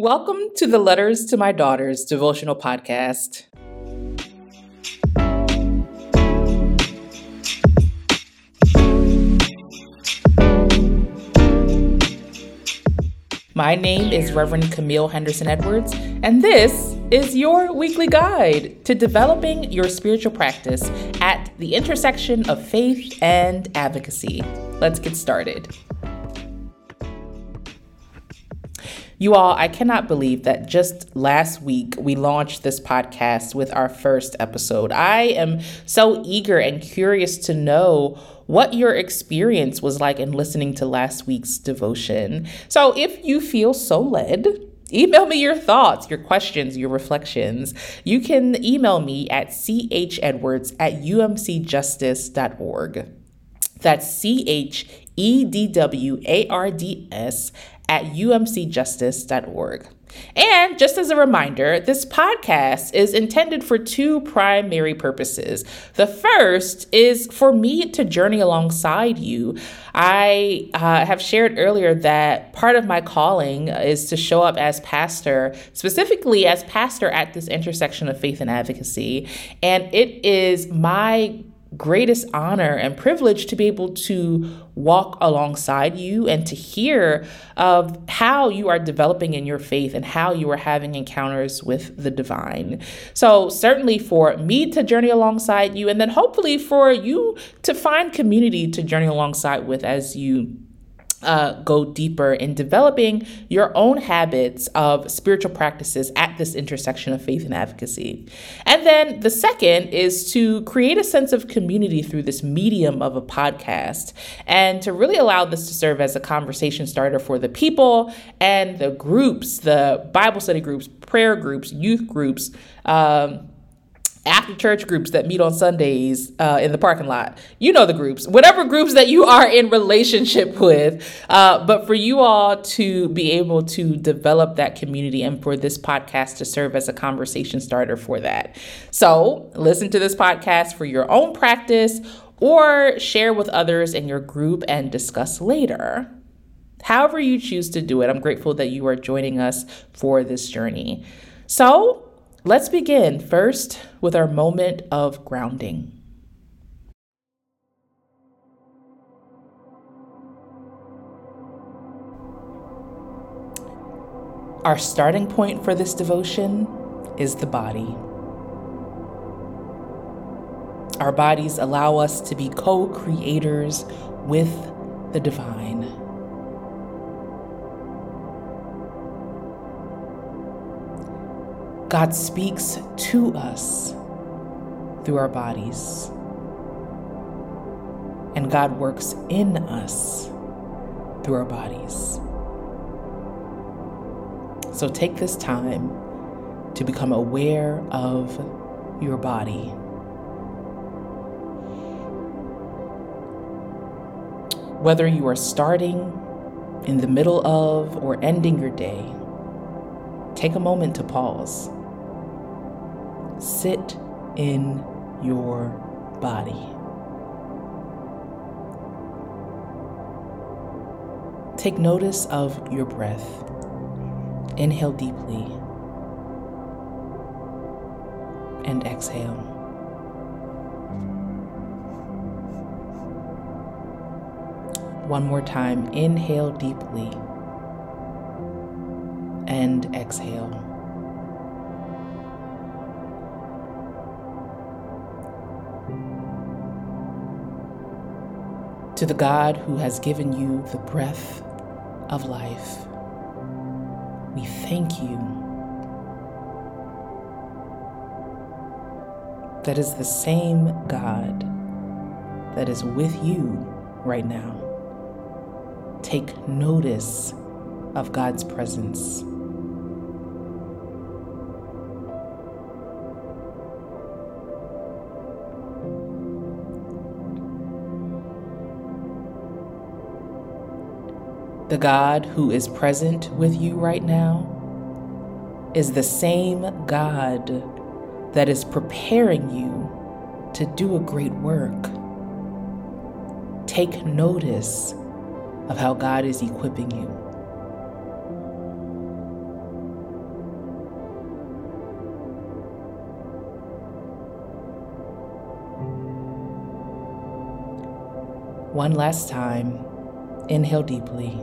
Welcome to the Letters to My Daughters devotional podcast. My name is Reverend Camille Henderson Edwards, and this is your weekly guide to developing your spiritual practice at the intersection of faith and advocacy. Let's get started. You all, I cannot believe that just last week we launched this podcast with our first episode. I am so eager and curious to know what your experience was like in listening to last week's devotion. So if you feel so led, Email me your thoughts, your questions, your reflections. You can email me at chedwards at umcjustice.org. That's C H E D W A R D S at umcjustice.org. And just as a reminder, this podcast is intended for two primary purposes. The first is for me to journey alongside you. I uh, have shared earlier that part of my calling is to show up as pastor, specifically as pastor at this intersection of faith and advocacy. And it is my greatest honor and privilege to be able to walk alongside you and to hear of how you are developing in your faith and how you are having encounters with the divine. So, certainly for me to journey alongside you, and then hopefully for you to find community to journey alongside with as you uh, go deeper in developing your own habits of spiritual practices at this intersection of faith and advocacy. And then the second is to create a sense of community through this medium of a podcast and to really allow this to serve as a conversation starter for the people and the groups, the Bible study groups, prayer groups, youth groups. Um, after church groups that meet on Sundays uh, in the parking lot. You know the groups, whatever groups that you are in relationship with. Uh, but for you all to be able to develop that community and for this podcast to serve as a conversation starter for that. So listen to this podcast for your own practice or share with others in your group and discuss later. However, you choose to do it, I'm grateful that you are joining us for this journey. So, Let's begin first with our moment of grounding. Our starting point for this devotion is the body. Our bodies allow us to be co creators with the divine. God speaks to us through our bodies. And God works in us through our bodies. So take this time to become aware of your body. Whether you are starting, in the middle of, or ending your day, take a moment to pause Sit in your body. Take notice of your breath. Inhale deeply and exhale. One more time. Inhale deeply and exhale. To the God who has given you the breath of life. We thank you. That is the same God that is with you right now. Take notice of God's presence. The God who is present with you right now is the same God that is preparing you to do a great work. Take notice of how God is equipping you. One last time inhale deeply.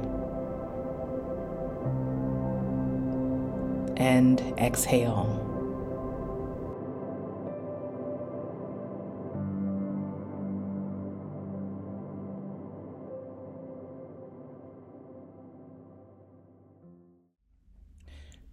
And exhale.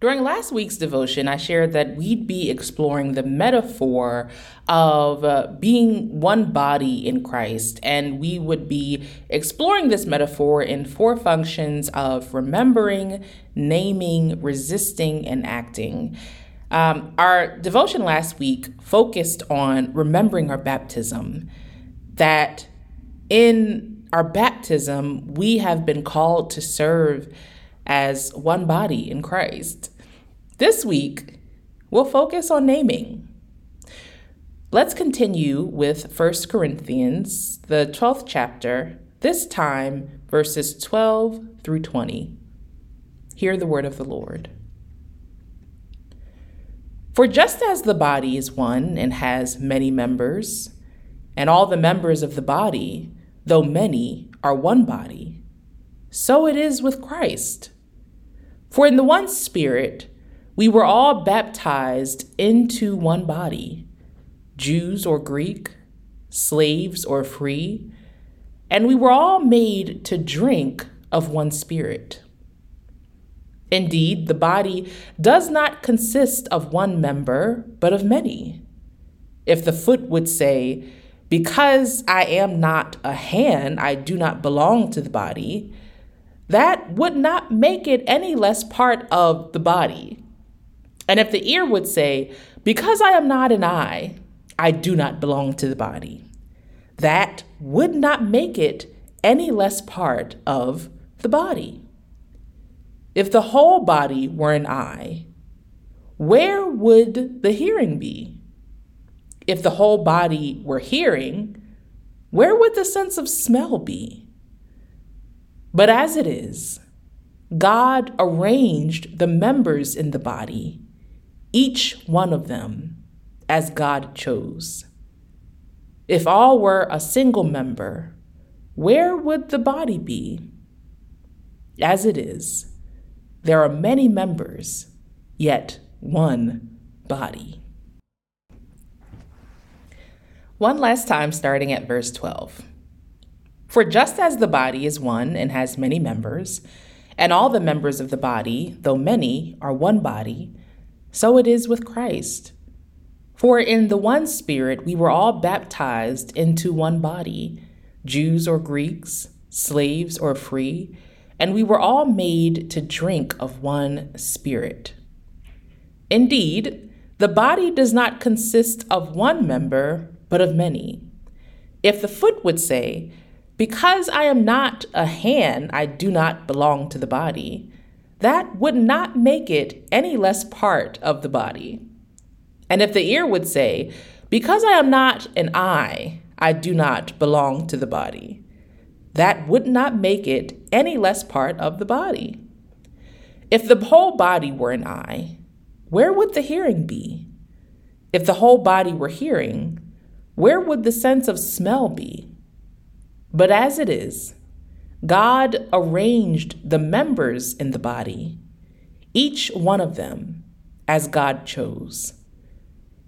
During last week's devotion, I shared that we'd be exploring the metaphor of uh, being one body in Christ, and we would be exploring this metaphor in four functions of remembering, naming, resisting, and acting. Um, our devotion last week focused on remembering our baptism, that in our baptism, we have been called to serve as one body in Christ. This week, we'll focus on naming. Let's continue with 1 Corinthians, the 12th chapter, this time verses 12 through 20. Hear the word of the Lord. For just as the body is one and has many members, and all the members of the body, though many, are one body, so it is with Christ. For in the one Spirit, we were all baptized into one body, Jews or Greek, slaves or free, and we were all made to drink of one spirit. Indeed, the body does not consist of one member, but of many. If the foot would say, Because I am not a hand, I do not belong to the body, that would not make it any less part of the body. And if the ear would say, Because I am not an eye, I do not belong to the body, that would not make it any less part of the body. If the whole body were an eye, where would the hearing be? If the whole body were hearing, where would the sense of smell be? But as it is, God arranged the members in the body each one of them as God chose. If all were a single member, where would the body be? As it is, there are many members, yet one body. One last time, starting at verse 12. For just as the body is one and has many members, and all the members of the body, though many, are one body, so it is with Christ. For in the one Spirit we were all baptized into one body, Jews or Greeks, slaves or free, and we were all made to drink of one Spirit. Indeed, the body does not consist of one member, but of many. If the foot would say, Because I am not a hand, I do not belong to the body, that would not make it any less part of the body. And if the ear would say, Because I am not an eye, I do not belong to the body, that would not make it any less part of the body. If the whole body were an eye, where would the hearing be? If the whole body were hearing, where would the sense of smell be? But as it is, God arranged the members in the body, each one of them as God chose.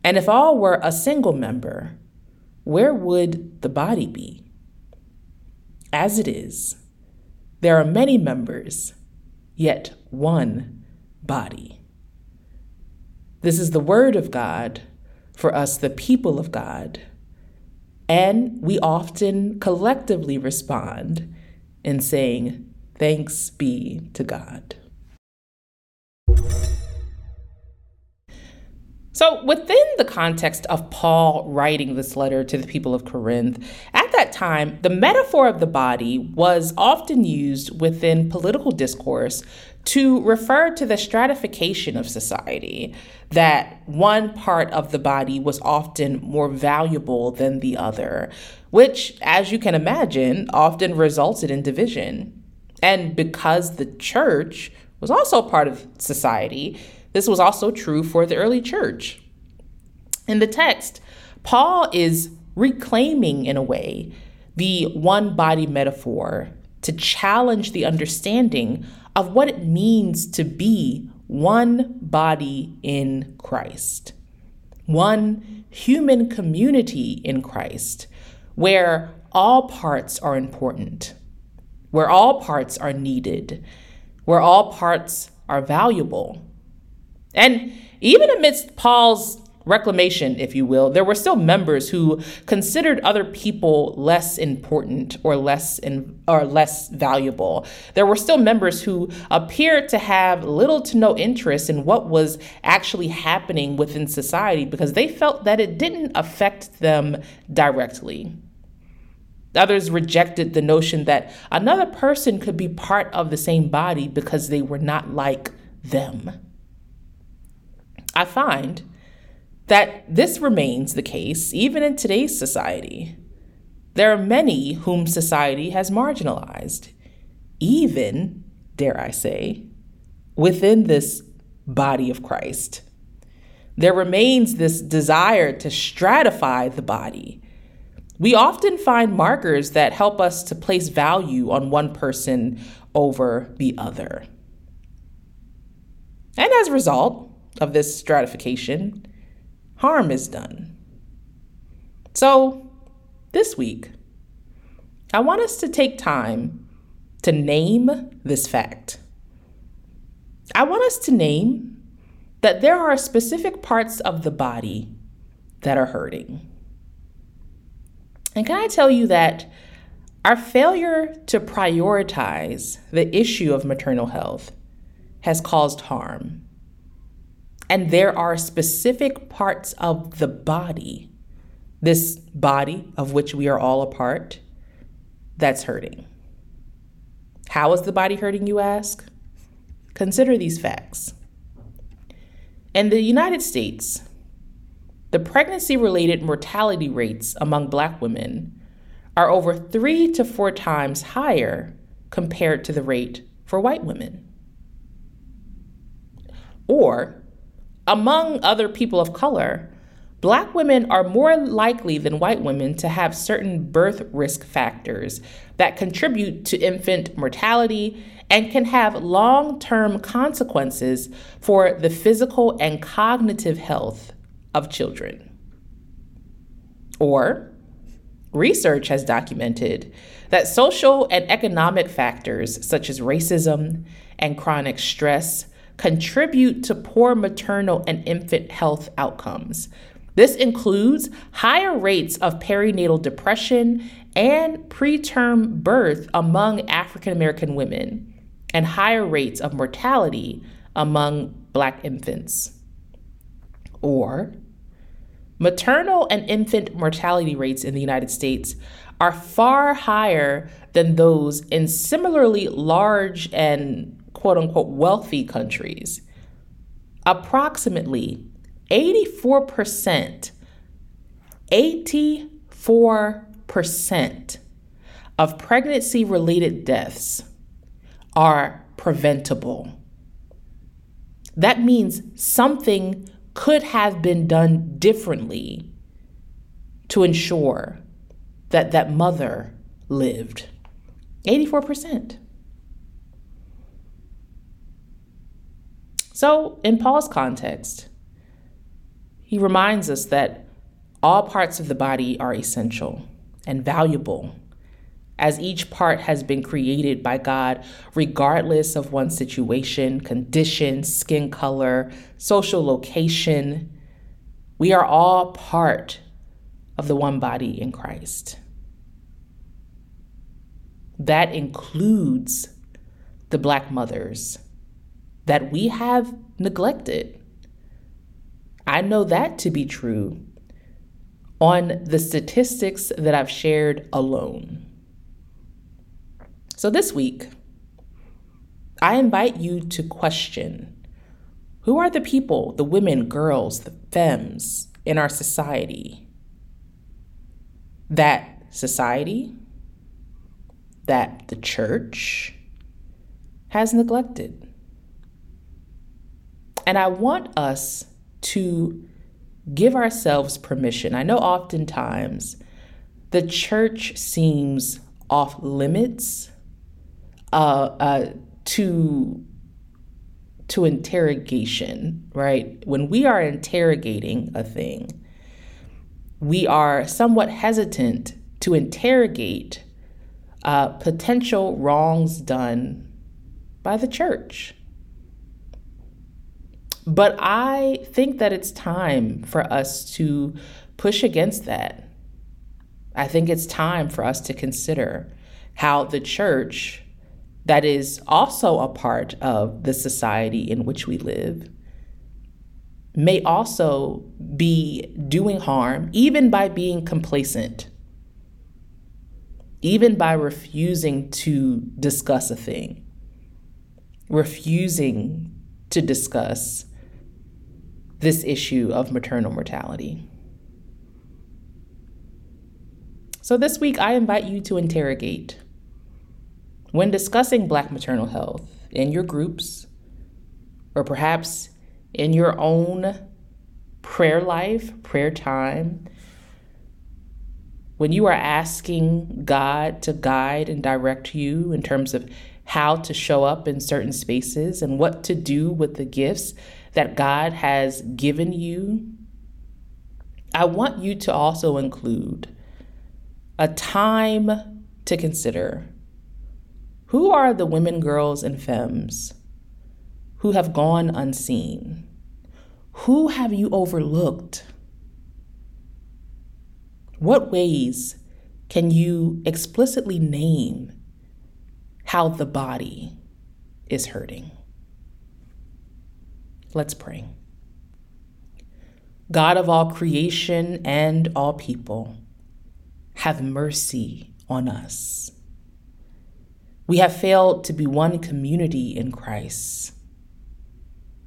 And if all were a single member, where would the body be? As it is, there are many members, yet one body. This is the word of God for us, the people of God. And we often collectively respond in saying, Thanks be to God. So, within the context of Paul writing this letter to the people of Corinth, at that time, the metaphor of the body was often used within political discourse to refer to the stratification of society, that one part of the body was often more valuable than the other, which, as you can imagine, often resulted in division. And because the church was also part of society, this was also true for the early church. In the text, Paul is reclaiming, in a way, the one body metaphor to challenge the understanding of what it means to be one body in Christ, one human community in Christ, where all parts are important, where all parts are needed, where all parts are valuable. And even amidst Paul's reclamation, if you will, there were still members who considered other people less important or less in, or less valuable. There were still members who appeared to have little to no interest in what was actually happening within society because they felt that it didn't affect them directly. Others rejected the notion that another person could be part of the same body because they were not like them. I find that this remains the case even in today's society. There are many whom society has marginalized, even, dare I say, within this body of Christ. There remains this desire to stratify the body. We often find markers that help us to place value on one person over the other. And as a result of this stratification, harm is done. So, this week, I want us to take time to name this fact. I want us to name that there are specific parts of the body that are hurting. And can I tell you that our failure to prioritize the issue of maternal health has caused harm and there are specific parts of the body, this body of which we are all a part, that's hurting. How is the body hurting, you ask? Consider these facts. In the United States, the pregnancy related mortality rates among Black women are over three to four times higher compared to the rate for white women. Or among other people of color, Black women are more likely than white women to have certain birth risk factors that contribute to infant mortality and can have long term consequences for the physical and cognitive health of children. Or, research has documented that social and economic factors such as racism and chronic stress contribute to poor maternal and infant health outcomes. This includes higher rates of perinatal depression and preterm birth among African American women, and higher rates of mortality among Black infants. Or, maternal and infant mortality rates in the United States are far higher than those in similarly large and quote unquote wealthy countries, approximately 84%, 84% of pregnancy related deaths are preventable. That means something could have been done differently to ensure that that mother lived. 84%. So, in Paul's context, he reminds us that all parts of the body are essential and valuable, as each part has been created by God, regardless of one's situation, condition, skin color, social location. We are all part of the one body in Christ. That includes the Black mothers that we have neglected. I know that to be true on the statistics that I've shared alone. So this week, I invite you to question who are the people, the women, girls, the femmes in our society that society, that the church has neglected? And I want us to give ourselves permission. I know oftentimes the church seems off limits uh, uh, to to interrogation, right? When we are interrogating a thing, we are somewhat hesitant to interrogate uh, potential wrongs done by the church. But I think that it's time for us to push against that. I think it's time for us to consider how the church, that is also a part of the society in which we live, may also be doing harm, even by being complacent, even by refusing to discuss a thing, refusing to discuss this issue of maternal mortality. So, this week, I invite you to interrogate. When discussing Black maternal health in your groups, or perhaps in your own prayer life, prayer time, when you are asking God to guide and direct you in terms of how to show up in certain spaces and what to do with the gifts that God has given you, I want you to also include a time to consider who are the women, girls, and femmes who have gone unseen? Who have you overlooked? What ways can you explicitly name how the body is hurting? Let's pray. God of all creation and all people, have mercy on us. We have failed to be one community in Christ.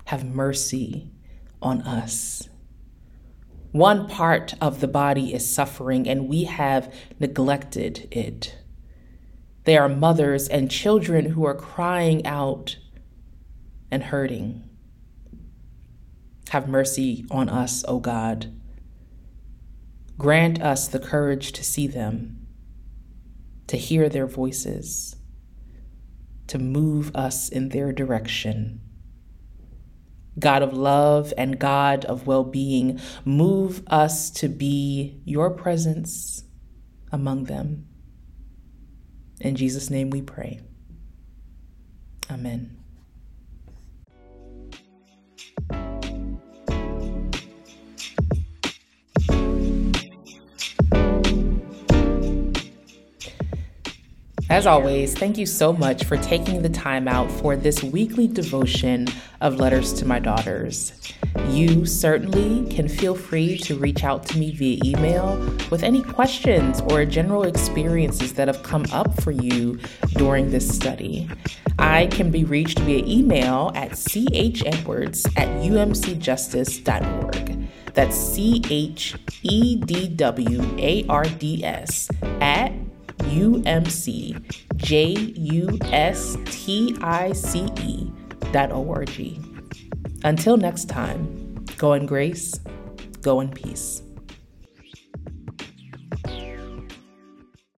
Have mercy on us. One part of the body is suffering, and we have neglected it. There are mothers and children who are crying out and hurting. Have mercy on us, O God. Grant us the courage to see them, to hear their voices, to move us in their direction. God of love and God of well being, move us to be your presence among them. In Jesus' name we pray. Amen. As always, thank you so much for taking the time out for this weekly devotion of Letters to My Daughters. You certainly can feel free to reach out to me via email with any questions or general experiences that have come up for you during this study. I can be reached via email at chedwards at umcjustice.org. That's C H E D W A R D S at umcjustice dot org. Until next time, go in grace, go in peace.